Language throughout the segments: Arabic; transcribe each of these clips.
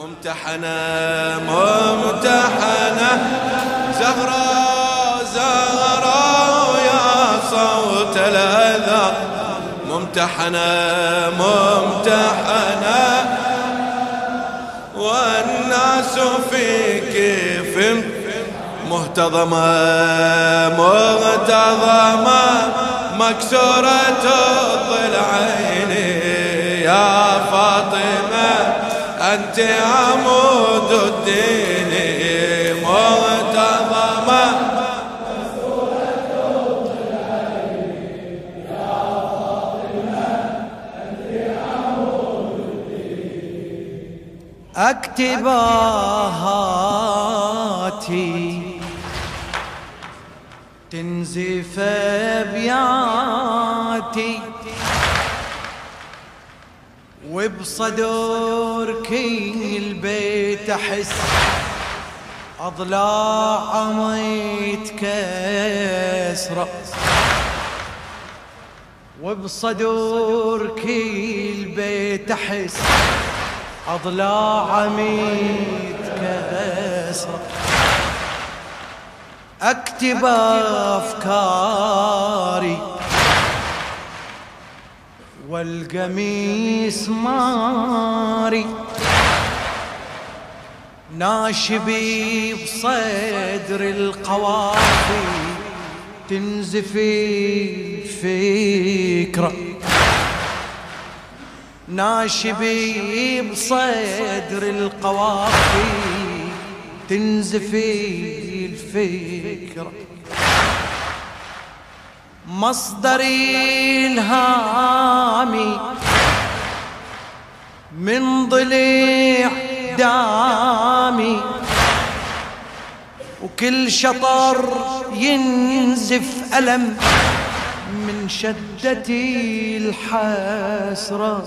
ممتحنة ممتحنة. زهرة زهرة يا صوت الأذى. ممتحنة ممتحنة. والناس فيك مهتضمة مهتضمة مكسورة الضلعين يا فاطمة. أنت عمود الدين مهتضمة أكتب هاتي. تنزف ابياتي وبصدر كل بيت أحس اضلاع ميتكسره وبصدور كل بيت أحس اضلاع ميتكسره أكتب أفكاري والقميص ماري ناشبي بصدر القوافي تنزفي الفكرة. ناشبي بصدر القوافي تنزفي الفكرة. مصدري الهامي من ضليع دامي وكل شطر ينزف ألم من شدتي الحسرة.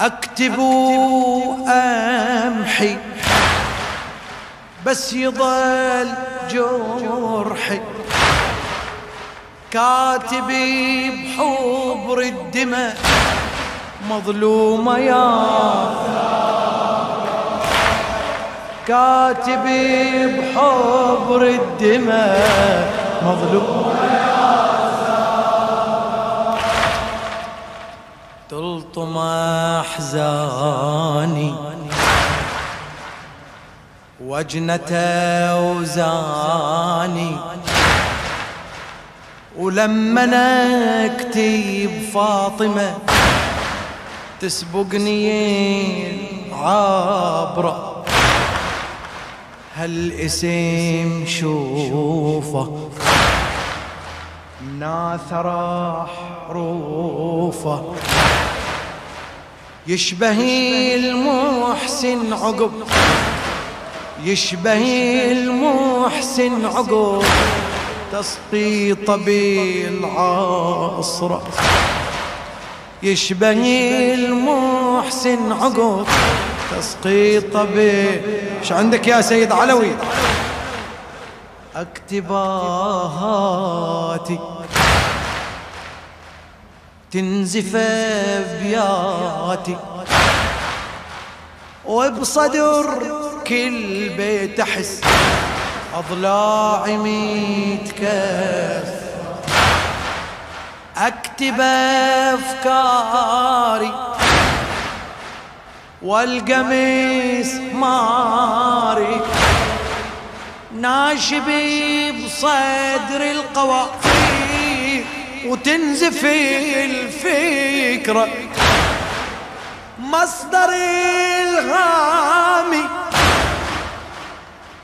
أكتب أمحي بس يضل جرحي. كاتبي بحبر الدماء مظلومة يا كاتبي بحبر الدماء مظلومة يا تلطم أحزاني وجنة أوزاني ولما نكتب فاطمة تسبقني عبرة هالاسم شوفه ناثر حروفه يشبه المحسن عقب يشبه المحسن عقب. تسقيط بالعصر. يشبه المحسن عقب تسقيط ب إيش عندك يا سيد علوي؟ اكتباهاتي تنزف ابياتي وبصدر كل بيت احس اضلاعي ميتكسر أكتب أفكاري والقميص ماري. ناشبي بصدر القوافي وتنزف الفكرة. مصدر الهامي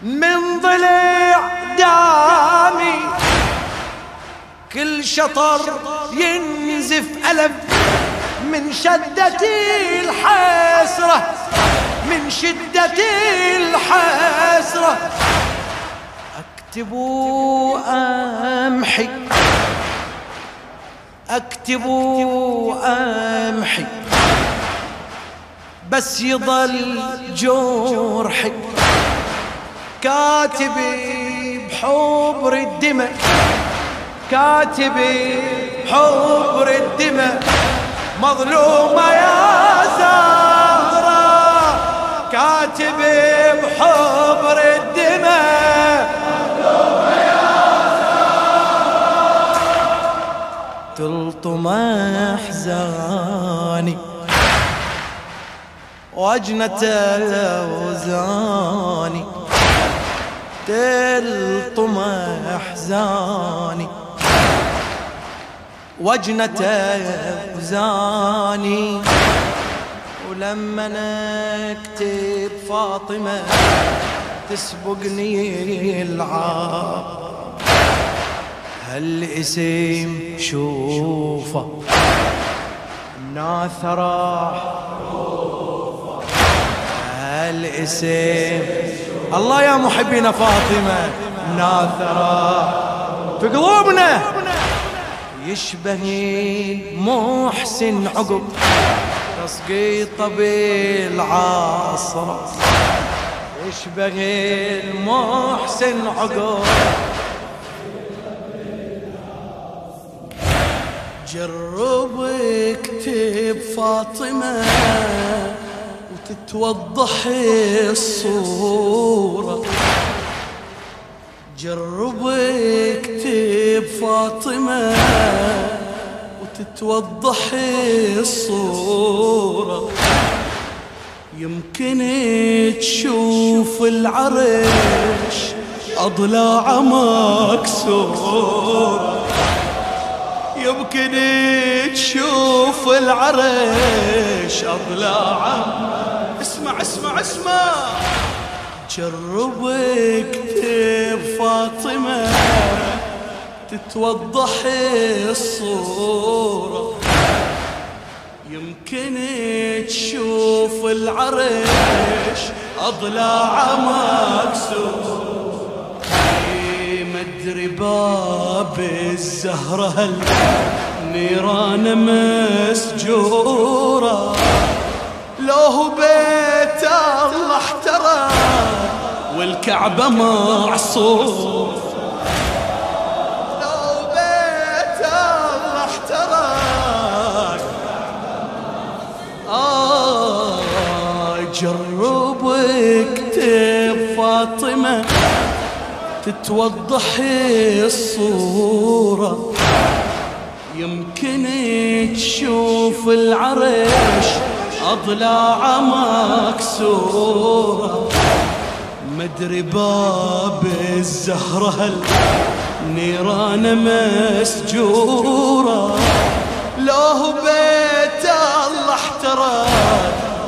من ضلع دامي كل شطر ينزف ألم من شدة الحسرة من شدة الحسرة. أكتب أمحي أكتب أمحي بس يضل جرحي. كاتبي بحبر الدماء. كاتبي بحبر الدماء. مظلومة يا زهرة. كاتب بحبر الدماء. تلطم أحزاني. وجنة اوزاني تلطم احزاني وجنة اوزاني ولما نكتب فاطمة تسبقني العار هالاسم شوفه. ناثرة هالاسم الله يا محبين فاطمة ناثرة. في قلوبنا يشبه محسن عقب تسقيطه بالعصر يشبه المحسن عقب. جرب اكتب فاطمة. وتتوضح الصورة. جرب اكتب فاطمة وتتوضح الصورة. يمكن تشوف العرش أضلاع مكسورة يمكن تشوف العرش أضلاع اسمع اسمع اسمع. جرب اكتب فاطمة تتوضح الصورة. يمكن تشوف العرش أضلاع مكسور مدري باب الزهرة هل نيران مسجورة؟ لو بيت والكعبة معصور لو بيت الله احترى آه جرب اكتب فاطمة تتوضح الصورة. يمكن تشوف العرش أضلاع مكسورة. مدري باب الزهرة هل نيران مسجورة؟ لو بيت الله احترق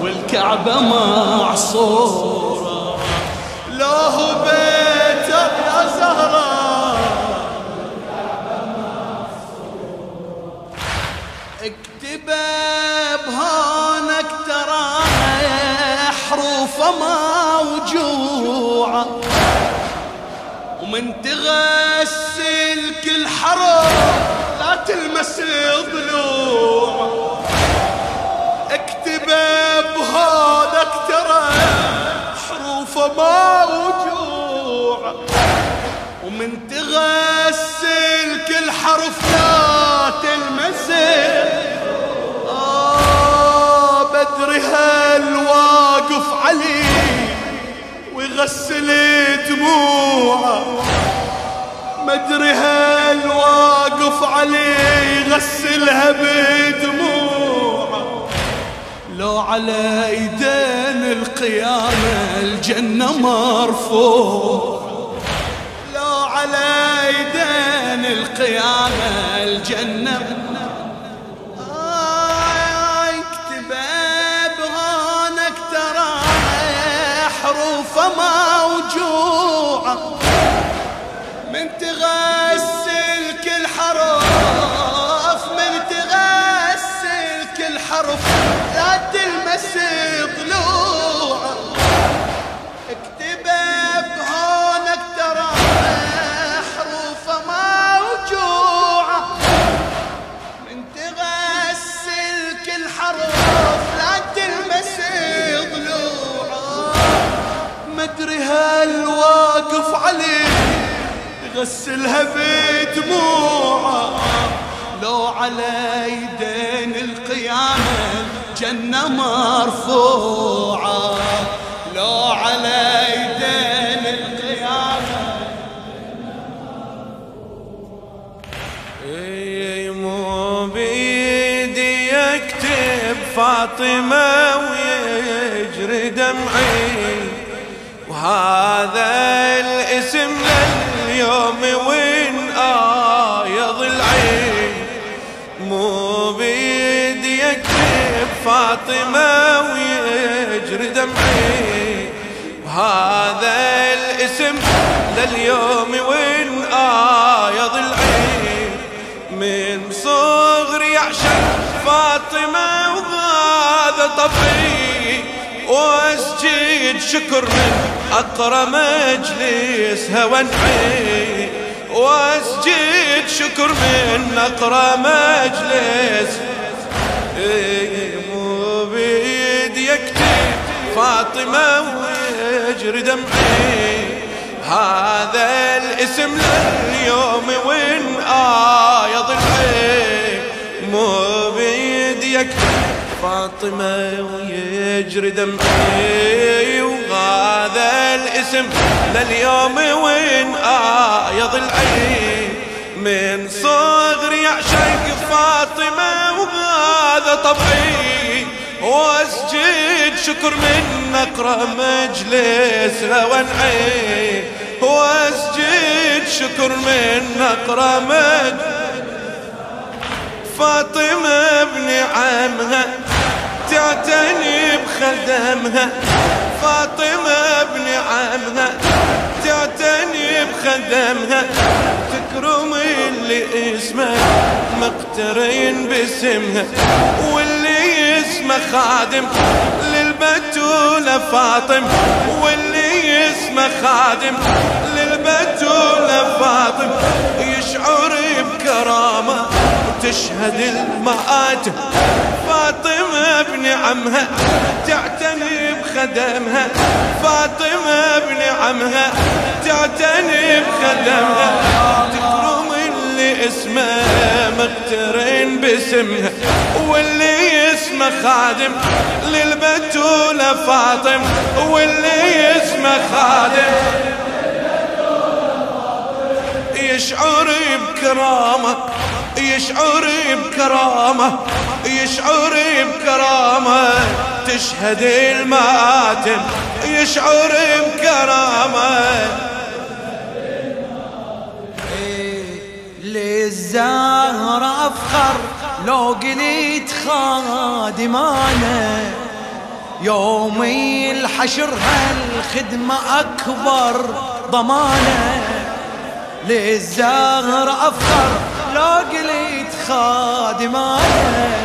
والكعبة معصورة. لو بيت لا تلمس ضلوع اكتب بهونك ترى حروفه موجوعه ومن تغسل كل حرف لا تلمس. آه بدري هالواقف علي ويغسل دموعه. مدري هالواقف علي يغسلها بدموعه. لو على إيدين القيامة الجنة مرفوع لو على إيدين القيامة الجنة كل حرف لا تلمس ضلوعه اكتب بهونك ترى حروفه موجوعة. من تغسل كل حرف لا تلمس ضلوعه مدري هالواقف عليه يغسلها بدموعه. لو على جنة مرفوعة لو على يدين القيامة. اي مو بيدي يكتب فاطمة ويجري دمعي. وهذا الاسم لليوم ويجري فاطمة ويجري دمعي. وهذا الاسم لليوم وين آيض العين من صغري عشان فاطمة وهذا طبيعي وأسجد شكر من اقرى مجلسها وانعي وأسجد شكر من اقرى مجلس. إيه، فاطمة ويجري دمعي. هذا الاسم لليوم وين آيض الحين مو بيدي يكتب فاطمة ويجري دمعي. وهذا الاسم لليوم وين آيض العين من صغري عشق فاطمة وهذا طبعي. واسجد شكر من أقرأ مجلس وانعي واسجد شكر من أقرأ مجلس. فاطمة ابن عمها تعتني بخدمها. فاطمة ابن عمها تعتني بخدمها. تكرم اللي اسمه مقترين باسمها. واللي اسمه خادم للبتولة فاطم. واللي اسمه خادم للبتولة فاطم. يشعر بكرامة وتشهد المآتم فاطمة ابن عمها تعتني بخدمها. فاطمة ابن عمها تعتني بخدمها. تكرم اسمه مقترن باسمها واللي اسمه خادم للبتولة فاطم واللي اسمه خادم يشعر بكرامة يشعر بكرامة يشعر بكرامة تشهد المآتم يشعر بكرامة. للزهر أفخر لو قلت خادمانة يومي الحشر هالخدمة أكبر ضمانة. للزهر أفخر لو قلت خادمانة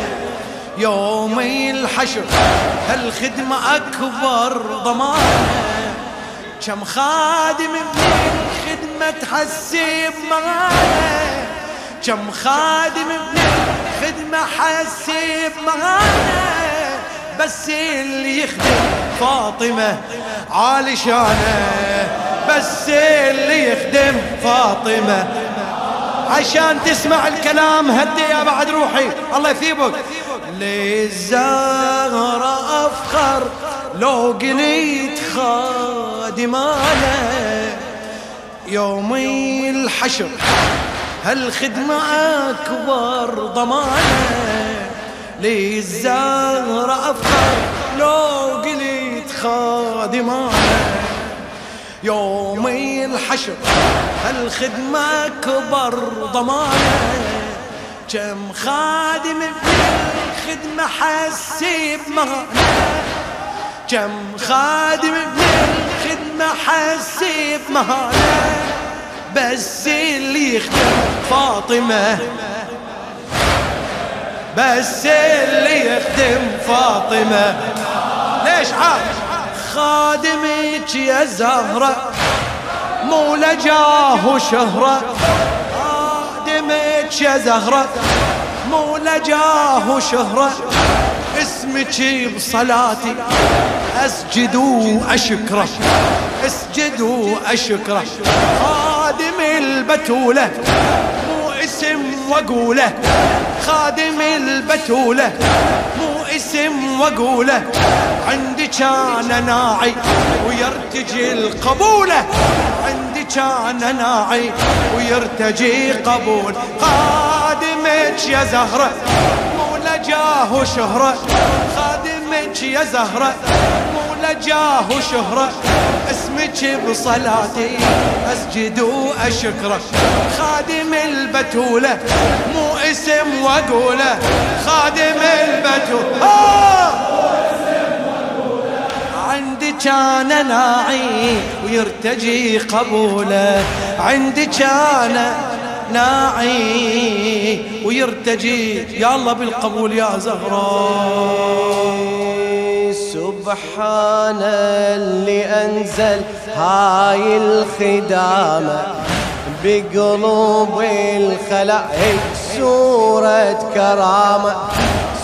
يومي الحشر هالخدمة أكبر ضمانة. كم خادم من الخدمة تحسب معانا؟ كم خادم من الخدمة حسب معانا بس اللي يخدم فاطمة عالي شانه بس اللي يخدم فاطمة. عشان تسمع الكلام هدي يا بعد روحي. الله يثيبك. للزهرة أفخر لو قليت خادمانه يومي الحشر. هالخدمة أكبر ضمانة للزهرة أفخر لو قليت خادمانة. يومي الحشر هالخدمة أكبر ضمانة. كم خادم بالخدمة حسيب مهانة. كم خادم بالخدمة حسيب مهانة. بس اللي يخدم فاطمة. بس اللي يخدم فاطمة. ليش عاد؟ خادمك يا زهرة. مو لجاه وشهرة. خادمك يا زهرة. مو لجاه وشهرة. اسمك بصلاتي. أسجد وأشكره. أسجد وأشكره. البتولة. مو اسم وأقولة. خادم البتولة. مو اسم وأقولة. عندي كان ناعي ويرتجي القبولة. عندي كان ناعي ويرتجي قبول. خادمك يا زهرة. مو لجاه وشهرة خادمك يا زهرة. مو لجاه وشهرة اسمك بصلاتي أسجد وأشكرك. خادم البتولة مو اسم واقوله خادم البتولة! عندي كان ناعي ويرتجي قبوله عندي كان ناعي ويرتجي. يا الله بالقبول يا زهراء. سبحان اللي أنزل هاي الخدامة بقلوب الخلائق سورة كرامة.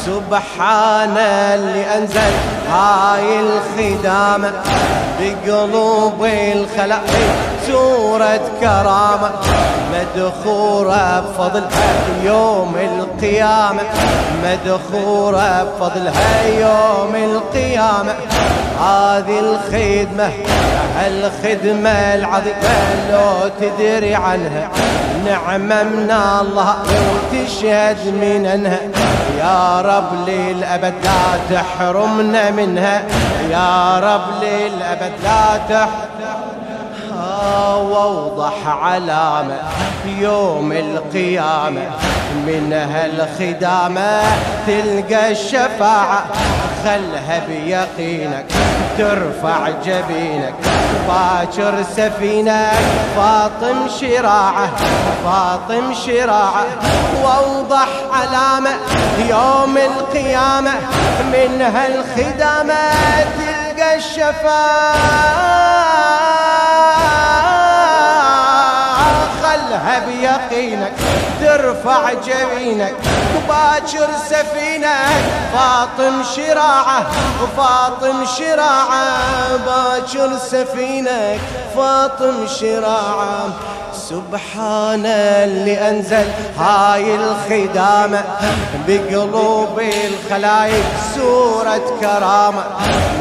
سبحان اللي أنزل هاي الخدامة بقلوب الخلائق سورة كرامة مدخورة بفضلها يوم القيامة مدخورة بفضلها يوم القيامة. هذه الخدمة الخدمة العظيمة لو تدري عنها نعمة من الله وتشهد منها يا رب للأبد لا تحرمنا منها. يا رب للأبد لا تحرمنا واوضح علامة يوم القيامة. من هالخدامة تلقى الشفاعة. خلها بيقينك ترفع جبينك. باكر سفينك فاطم شراعة فاطم شراعة. وأوضح علامة يوم القيامة من هالخدامة تلقى الشفاعة خلها بيقينك ترفع جبينك وباكر سفينك. فاطم شراعة وفاطم شراعة باكر سفينك. فاطم شراعة سبحان اللي أنزل هاي الخدامة بقلوب الخلايق سورة كرامة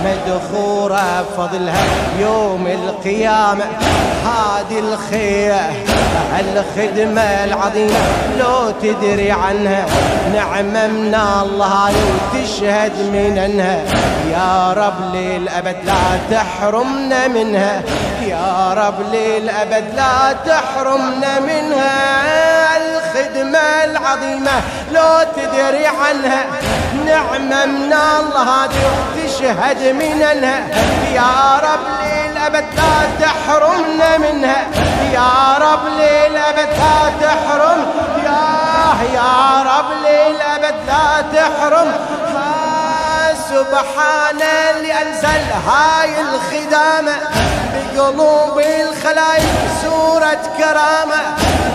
مدخورة بفضلها يوم القيامة. هذه الخير الخدمة العظيمة لو تدري عنها نعمة من الله وتشهد من أنها. يا رب للأبد لا تحرمنا منها. يا رب للأبد لا تحرمنا منها الخدمة العظيمة. لو تدري عنها. نعمة من الله وتشهد من انها يا رب للأبد لا تحرمنا منها. يا رب للأبد لا تحرم. يا يا رب للأبد لا تحرم. سبحان اللي أنزل هاي الخدامة. بقلوب الخلايق سورة كرامة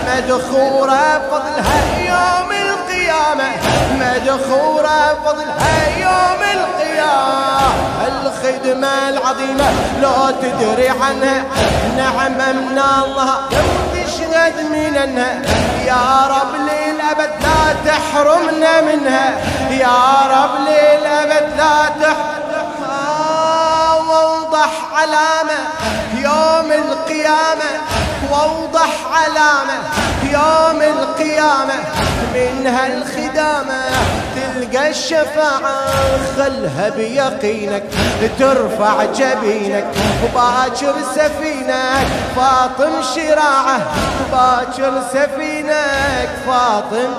مدخورة فضلها يوم القيامة مدخورة فضلها يوم القيامة. الخدمة العظيمة لو تدري عنها نعمة من الله تشهد من انها يا رب للأبد لا تحرمنا منها يا رب للأبد لا تحرمنا ووضح علامة يوم القيامة ووضح علامة يوم القيامة. من هالخدامة تلقى الشفاعة خلها بيقينك ترفع جبينك. وباكر سفينك فاطم شراعة. باكر سفينك فاطم